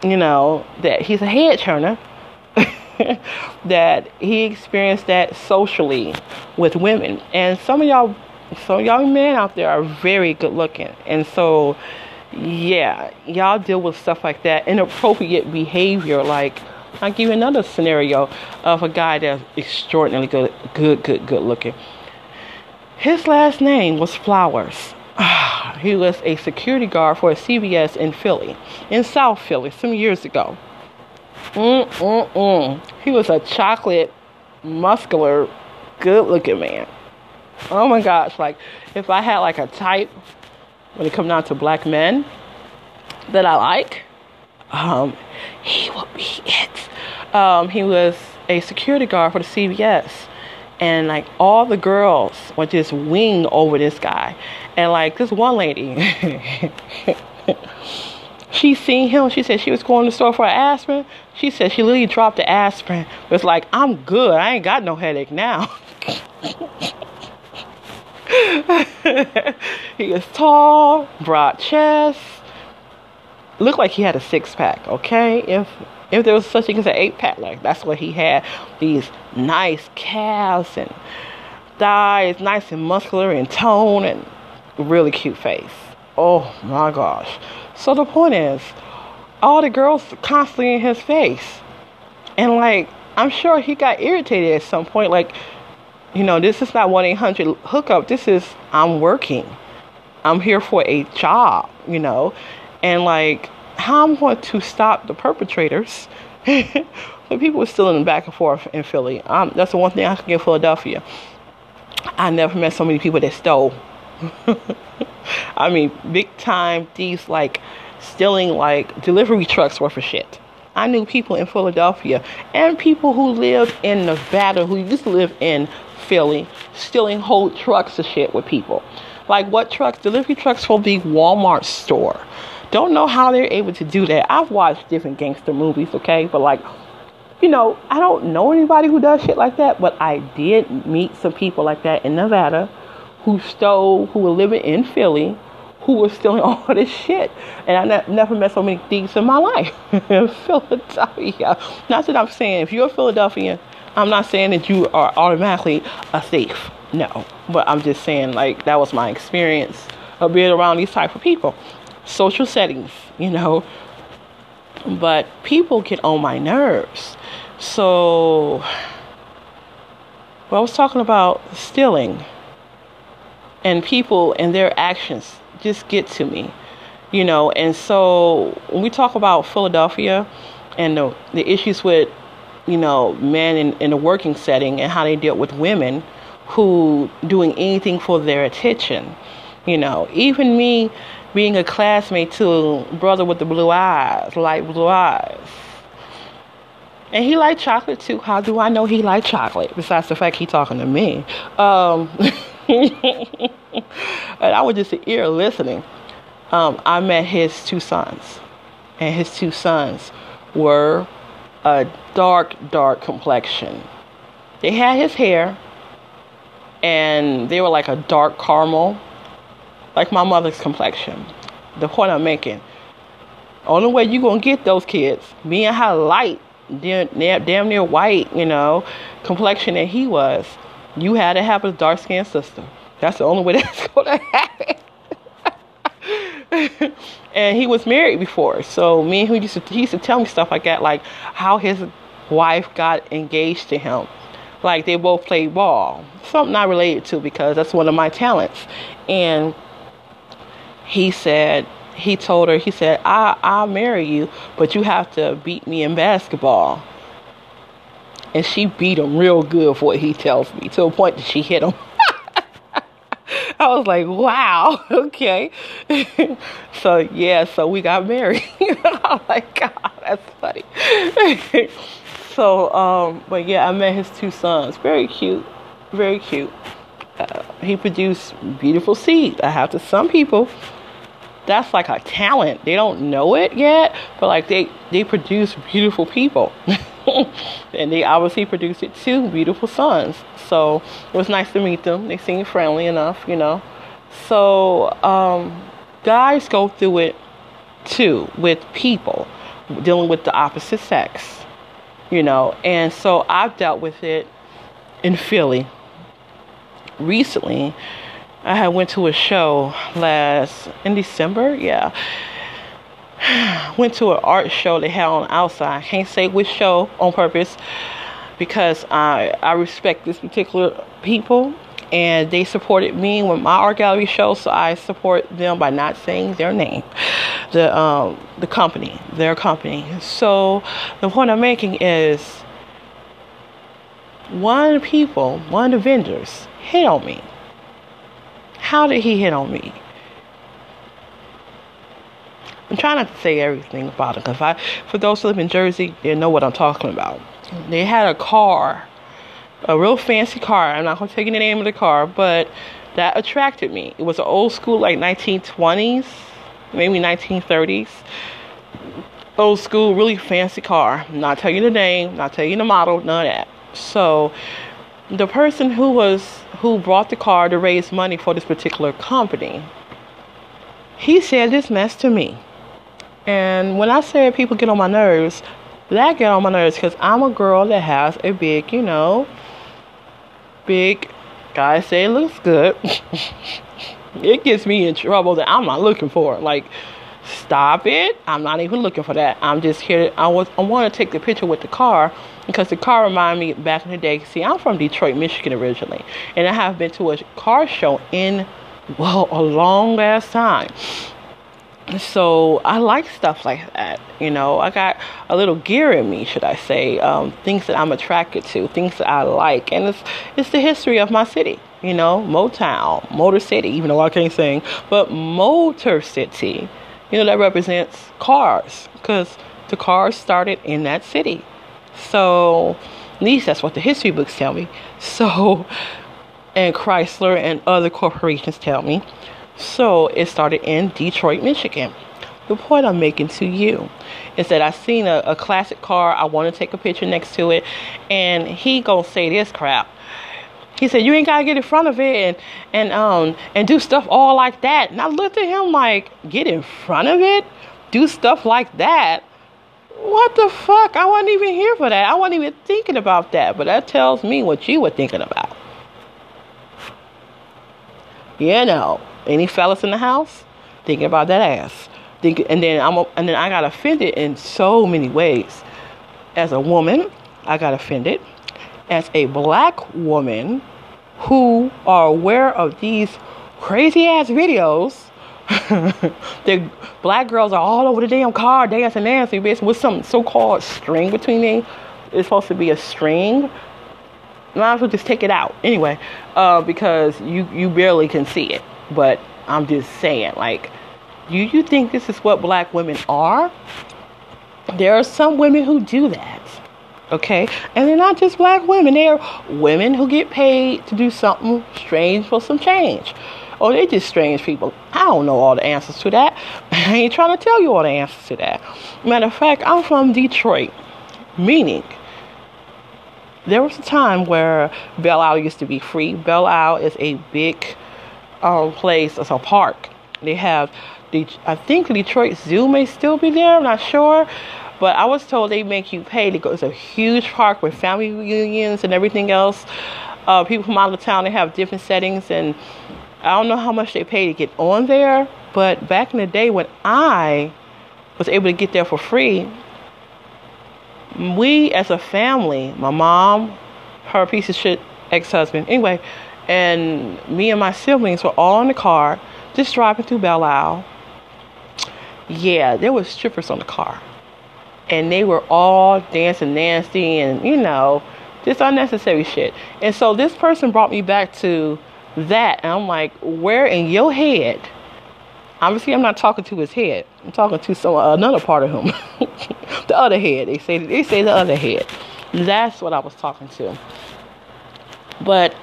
Speaker 1: you know, that he's a head turner, [LAUGHS] that he experienced that socially with women. And some of y'all, some young men out there are very good looking. And so, yeah, y'all deal with stuff like that, inappropriate behavior, like I'll give you another scenario of a guy that's extraordinarily good, good, good, good looking. His last name was Flowers. [SIGHS] he was a security guard for a CVS in Philly, in South Philly, some years ago. Mm-mm-mm. He was a chocolate, muscular, good-looking man. Oh my gosh! Like, if I had like a type when it comes down to black men that I like, um, he would be it. Um, he was a security guard for the CVS. And like all the girls would just wing over this guy. And like this one lady, [LAUGHS] she seen him. She said she was going to the store for aspirin. She said she literally dropped the aspirin. Was like, I'm good. I ain't got no headache now. [LAUGHS] he was tall, broad chest, looked like he had a six pack, okay? If if there was such thing as an eight pack, like that's what he had. These nice calves and thighs, nice and muscular and tone and really cute face. Oh my gosh. So the point is, all the girls constantly in his face. And like I'm sure he got irritated at some point, like, you know, this is not one eight hundred hookup. This is I'm working. I'm here for a job, you know and like how I'm going to stop the perpetrators. [LAUGHS] but people were still in the back and forth in Philly. Um, that's the one thing I can give Philadelphia. I never met so many people that stole. [LAUGHS] I mean, big time thieves like stealing like delivery trucks worth of shit. I knew people in Philadelphia and people who lived in Nevada who used to live in Philly stealing whole trucks of shit with people. Like what trucks? Delivery trucks for the Walmart store. Don't know how they're able to do that. I've watched different gangster movies, okay? But like, you know, I don't know anybody who does shit like that, but I did meet some people like that in Nevada who stole, who were living in Philly, who were stealing [LAUGHS] all this shit. And I ne- never met so many thieves in my life [LAUGHS] in Philadelphia. Not that I'm saying if you're a Philadelphian, I'm not saying that you are automatically a thief. No. But I'm just saying, like, that was my experience of being around these type of people social settings, you know. But people get on my nerves. So, well, I was talking about stealing, and people and their actions just get to me, you know. And so, when we talk about Philadelphia and the, the issues with, you know, men in, in a working setting and how they deal with women who doing anything for their attention. You know, even me being a classmate to brother with the blue eyes, light blue eyes. And he liked chocolate too. How do I know he liked chocolate? Besides the fact he talking to me. Um, [LAUGHS] [LAUGHS] and I was just ear listening. Um, I met his two sons. And his two sons were a dark, dark complexion. They had his hair, and they were like a dark caramel, like my mother's complexion. The point I'm making. Only way you gonna get those kids, being how light, damn, damn near white, you know, complexion that he was, you had to have a dark skinned sister. That's the only way [LAUGHS] that's gonna happen. [LAUGHS] and he was married before. So me and him used to he used to tell me stuff like that, like how his wife got engaged to him. Like they both played ball. Something I related to because that's one of my talents. And he said he told her, he said, I I'll marry you, but you have to beat me in basketball. And she beat him real good for what he tells me, to a point that she hit him. [LAUGHS] I was like, wow, [LAUGHS] okay. [LAUGHS] so yeah, so we got married. oh my God, that's funny. so, um, but yeah, I met his two sons. Very cute, very cute. Uh, he produced beautiful seeds. I have to. Some people, that's like a talent. They don't know it yet, but like they they produce beautiful people. [LAUGHS] and they obviously produced it two beautiful sons. So it was nice to meet them. They seemed friendly enough, you know. So um, guys go through it too with people dealing with the opposite sex, you know. And so I've dealt with it in Philly recently. I had went to a show last in December, yeah [SIGHS] went to an art show they had on the outside. I can't say which show on purpose because I I respect this particular people and they supported me with my art gallery show, so I support them by not saying their name, the um the company, their company. So the point I'm making is one people, one of the vendors hit on me. How did he hit on me? I'm trying not to say everything about it because I, for those who live in Jersey, they know what I'm talking about. They had a car, a real fancy car. I'm not going to you the name of the car, but that attracted me. It was an old school, like 1920s, maybe 1930s. Old school, really fancy car. not tell you the name, not tell you the model, none of that. So, the person who was who brought the car to raise money for this particular company, he said this mess to me. And when I said people get on my nerves, that get on my nerves because I'm a girl that has a big, you know, big. guy say it looks good. [LAUGHS] it gets me in trouble that I'm not looking for. Like, stop it. I'm not even looking for that. I'm just here. I was. I want to take the picture with the car because the car reminded me back in the day. See, I'm from Detroit, Michigan originally, and I have been to a car show in well a long last time so I like stuff like that. You know, I got a little gear in me, should I say? Um, things that I'm attracted to, things that I like, and it's it's the history of my city. You know, Motown, Motor City, even though I can't sing, but Motor City. You know, that represents cars because the cars started in that city. So, at least that's what the history books tell me. [LAUGHS] So, and Chrysler and other corporations tell me. So it started in Detroit, Michigan. The point I'm making to you is that I seen a, a classic car. I want to take a picture next to it, and he gonna say this crap. He said, "You ain't gotta get in front of it and and um and do stuff all like that." And I looked at him like, "Get in front of it? Do stuff like that?" What the fuck? I wasn't even here for that. I wasn't even thinking about that. But that tells me what you were thinking about. You know. Any fellas in the house thinking about that ass? Think, and then I'm and then I got offended in so many ways. As a woman, I got offended. As a black woman who are aware of these crazy ass videos. [LAUGHS] the black girls are all over the damn car dancing, dancing, bitch, with some so-called string between them. It's supposed to be a string might as well just take it out anyway, uh, because you you barely can see it. But I'm just saying, like, do you think this is what black women are? There are some women who do that. Okay? And they're not just black women, they're women who get paid to do something strange for some change. Or they're just strange people. I don't know all the answers to that. [LAUGHS] I ain't trying to tell you all the answers to that. Matter of fact, I'm from Detroit, meaning there was a time where Belle Isle used to be free. Belle Isle is a big um, place, it's a park. They have, the, I think Detroit Zoo may still be there, I'm not sure. But I was told they make you pay to go. It's a huge park with family reunions and everything else. Uh, people from out of town, they have different settings. And I don't know how much they pay to get on there. But back in the day when I was able to get there for free, we as a family, my mom, her piece of shit ex husband, anyway, and me and my siblings were all in the car, just driving through Belle Isle. Yeah, there was strippers on the car. And they were all dancing nasty and, you know, just unnecessary shit. And so this person brought me back to that. And I'm like, where in your head? Obviously, I'm not talking to his head. I'm talking to some another part of him, [LAUGHS] the other head. They say they say the other head. That's what I was talking to. But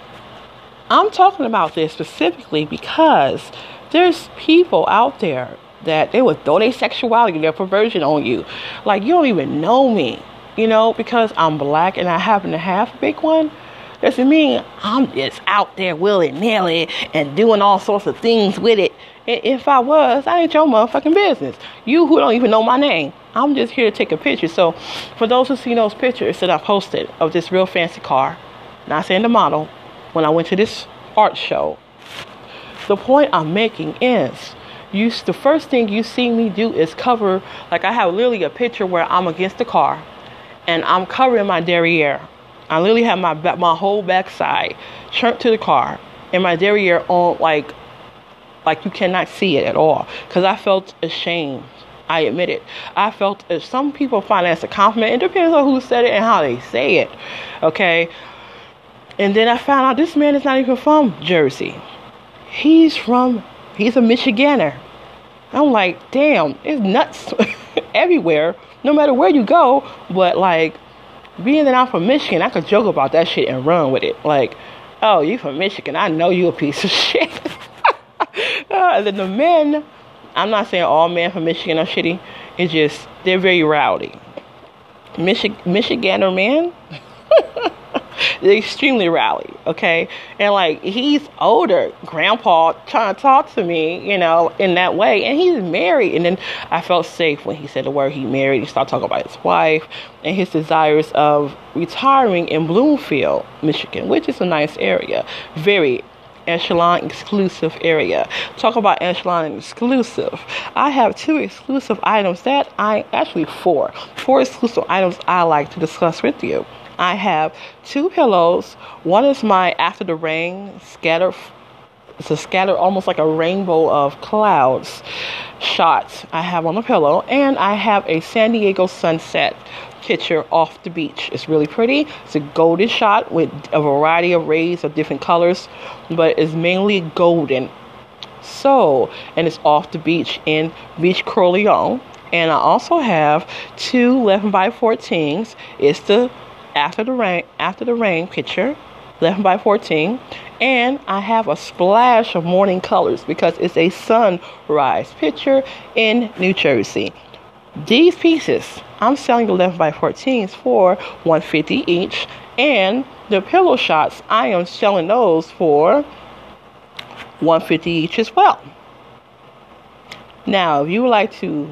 Speaker 1: I'm talking about this specifically because there's people out there that they would throw their sexuality, their perversion on you. Like you don't even know me, you know, because I'm black and I happen to have a big one. Doesn't mean I'm just out there willy nilly and doing all sorts of things with it. If I was, I ain't your motherfucking business. You who don't even know my name, I'm just here to take a picture. So, for those who see those pictures that I posted of this real fancy car, not saying the model, when I went to this art show, the point I'm making is you the first thing you see me do is cover like I have literally a picture where I'm against the car and I'm covering my derriere. I literally have my my whole backside turned to the car and my derriere on like like you cannot see it at all. Because I felt ashamed. I admit it. I felt if some people find that as a compliment, it depends on who said it and how they say it. Okay. And then I found out this man is not even from Jersey. He's from he's a Michigander. I'm like, damn, it's nuts [LAUGHS] everywhere, no matter where you go. But like, being that I'm from Michigan, I could joke about that shit and run with it. Like, oh, you from Michigan? I know you a piece of [LAUGHS] shit. Uh, then the men, I'm not saying all men from Michigan are shitty. It's just they're very rowdy. Michi- Michigander men, [LAUGHS] extremely rowdy. Okay, and like he's older, grandpa trying to talk to me, you know, in that way, and he's married. And then I felt safe when he said the word he married. He started talking about his wife and his desires of retiring in Bloomfield, Michigan, which is a nice area, very Echelon exclusive area. Talk about Echelon exclusive. I have two exclusive items that I actually four. Four exclusive items I like to discuss with you. I have two pillows. One is my After the Rain scatter it's a scatter almost like a rainbow of clouds shots I have on the pillow and I have a San Diego sunset picture off the beach. It's really pretty. It's a golden shot with a variety of rays of different colors, but it's mainly golden. So, and it's off the beach in Beach Corleone. And I also have two 11 by 14s. It's the after the rain after the rain picture, 11 by 14, and I have a splash of morning colors because it's a sunrise picture in New Jersey. These pieces, I'm selling the 11 by 14s for 150 each, and the pillow shots, I am selling those for 150 each as well. Now, if you would like to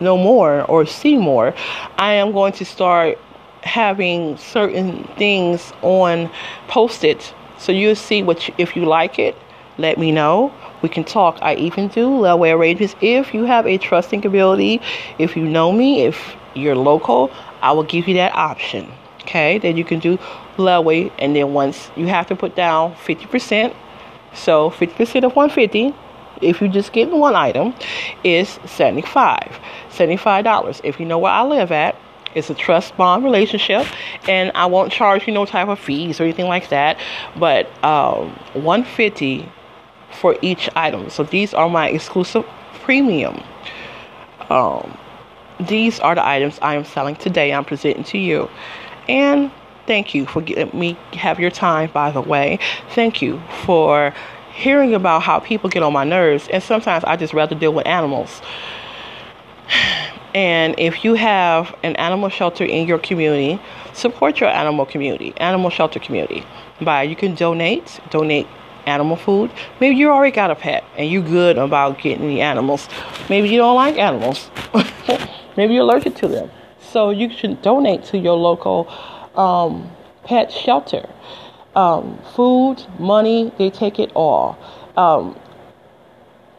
Speaker 1: know more or see more, I am going to start having certain things on posted so you'll see what you, if you like it let me know we can talk. I even do layaway arrangements if you have a trusting ability. If you know me, if you're local, I will give you that option. Okay, then you can do layaway, and then once you have to put down 50%. So 50% of 150 if you just get one item is 75 $75 if you know where i live at It's a trust bond relationship, and I won't charge you no type of fees or anything like that. But um, 150 for each item. So these are my exclusive premium. Um, these are the items I am selling today. I'm presenting to you, and thank you for getting me have your time. By the way, thank you for hearing about how people get on my nerves, and sometimes I just rather deal with animals. [SIGHS] And if you have an animal shelter in your community, support your animal community, animal shelter community. By you can donate, donate animal food. Maybe you already got a pet and you're good about getting the animals. Maybe you don't like animals. [LAUGHS] Maybe you're allergic to them. So you should donate to your local um, pet shelter. Um, food, money, they take it all. Um,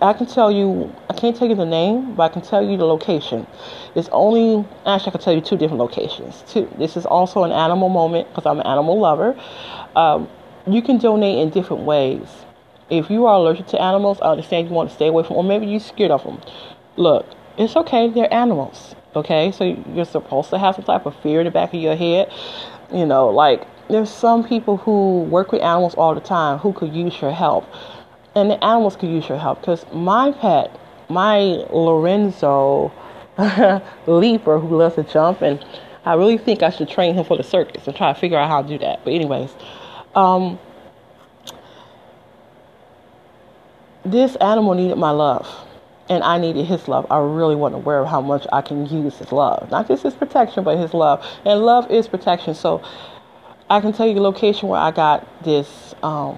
Speaker 1: I can tell you, I can't tell you the name, but I can tell you the location. It's only, actually, I can tell you two different locations. This is also an animal moment because I'm an animal lover. Um, you can donate in different ways. If you are allergic to animals, I understand you want to stay away from, or maybe you're scared of them. Look, it's okay. They're animals. Okay, so you're supposed to have some type of fear in the back of your head. You know, like there's some people who work with animals all the time who could use your help and the animals could use your help because my pet, my Lorenzo [LAUGHS] leaper who loves to jump, and I really think I should train him for the circus and try to figure out how to do that. But anyways, um, this animal needed my love. And I needed his love. I really wasn't aware of how much I can use his love. Not just his protection, but his love. And love is protection. So I can tell you the location where I got this um,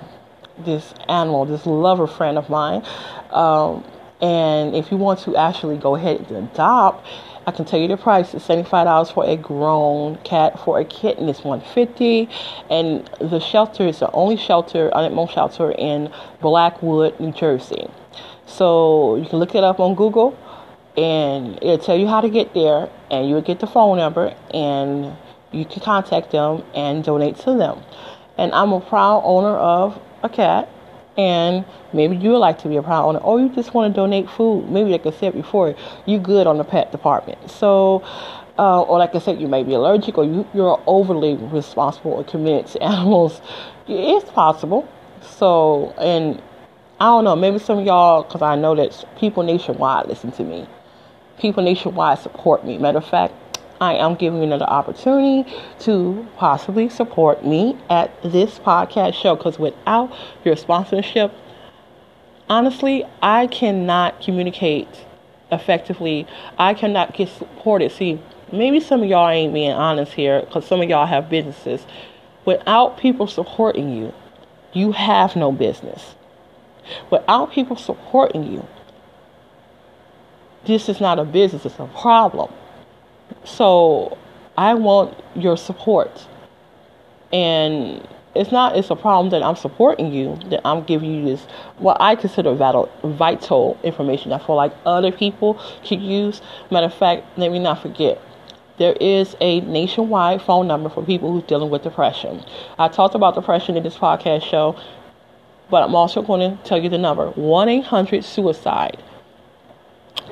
Speaker 1: this animal, this lover friend of mine. Um, and if you want to actually go ahead and adopt, I can tell you the price. It's $75 for a grown cat. For a kitten, it's 150. And the shelter is the only shelter, animal shelter in Blackwood, New Jersey. So you can look it up on Google and it'll tell you how to get there. And you'll get the phone number and you can contact them and donate to them. And I'm a proud owner of a cat and maybe you would like to be a proud owner or you just want to donate food maybe like i said before you're good on the pet department. So uh, or like i said you may be allergic or you, you're overly responsible or committed to [LAUGHS] animals. It's possible. So and i don't know maybe some of y'all because i know that people nationwide listen to me. People nationwide support me. Matter of fact I am giving you another opportunity to possibly support me at this podcast show because without your sponsorship, honestly, I cannot communicate effectively. I cannot get supported. See, maybe some of y'all ain't being honest here because some of y'all have businesses. Without people supporting you, you have no business. Without people supporting you, this is not a business, it's a problem. So I want your support. And it's not it's a problem that I'm supporting you, that I'm giving you this what I consider vital vital information I feel like other people could use. Matter of fact, let me not forget. There is a nationwide phone number for people who's dealing with depression. I talked about depression in this podcast show, but I'm also going to tell you the number 1 800 suicide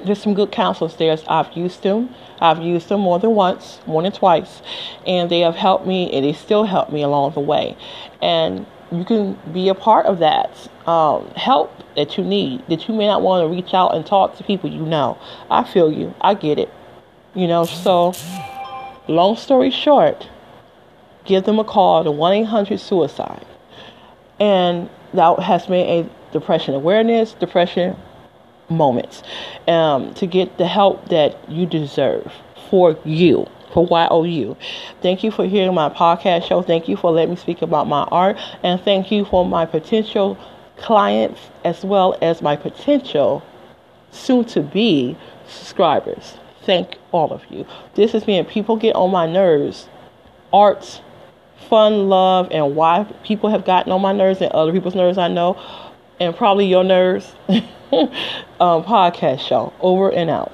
Speaker 1: there's some good counselors there. I've used them. I've used them more than once, more than twice, and they have helped me, and they still help me along the way. And you can be a part of that um, help that you need. That you may not want to reach out and talk to people you know. I feel you. I get it. You know. So, long story short, give them a call to one eight hundred suicide, and that has been a depression awareness, depression moments um, to get the help that you deserve for you for YOU. Thank you for hearing my podcast show. Thank you for letting me speak about my art. And thank you for my potential clients as well as my potential soon to be subscribers. Thank all of you. This is me and people get on my nerves. Arts, fun, love, and why people have gotten on my nerves and other people's nerves I know, and probably your nerves. [LAUGHS] um, podcast show. Over and out.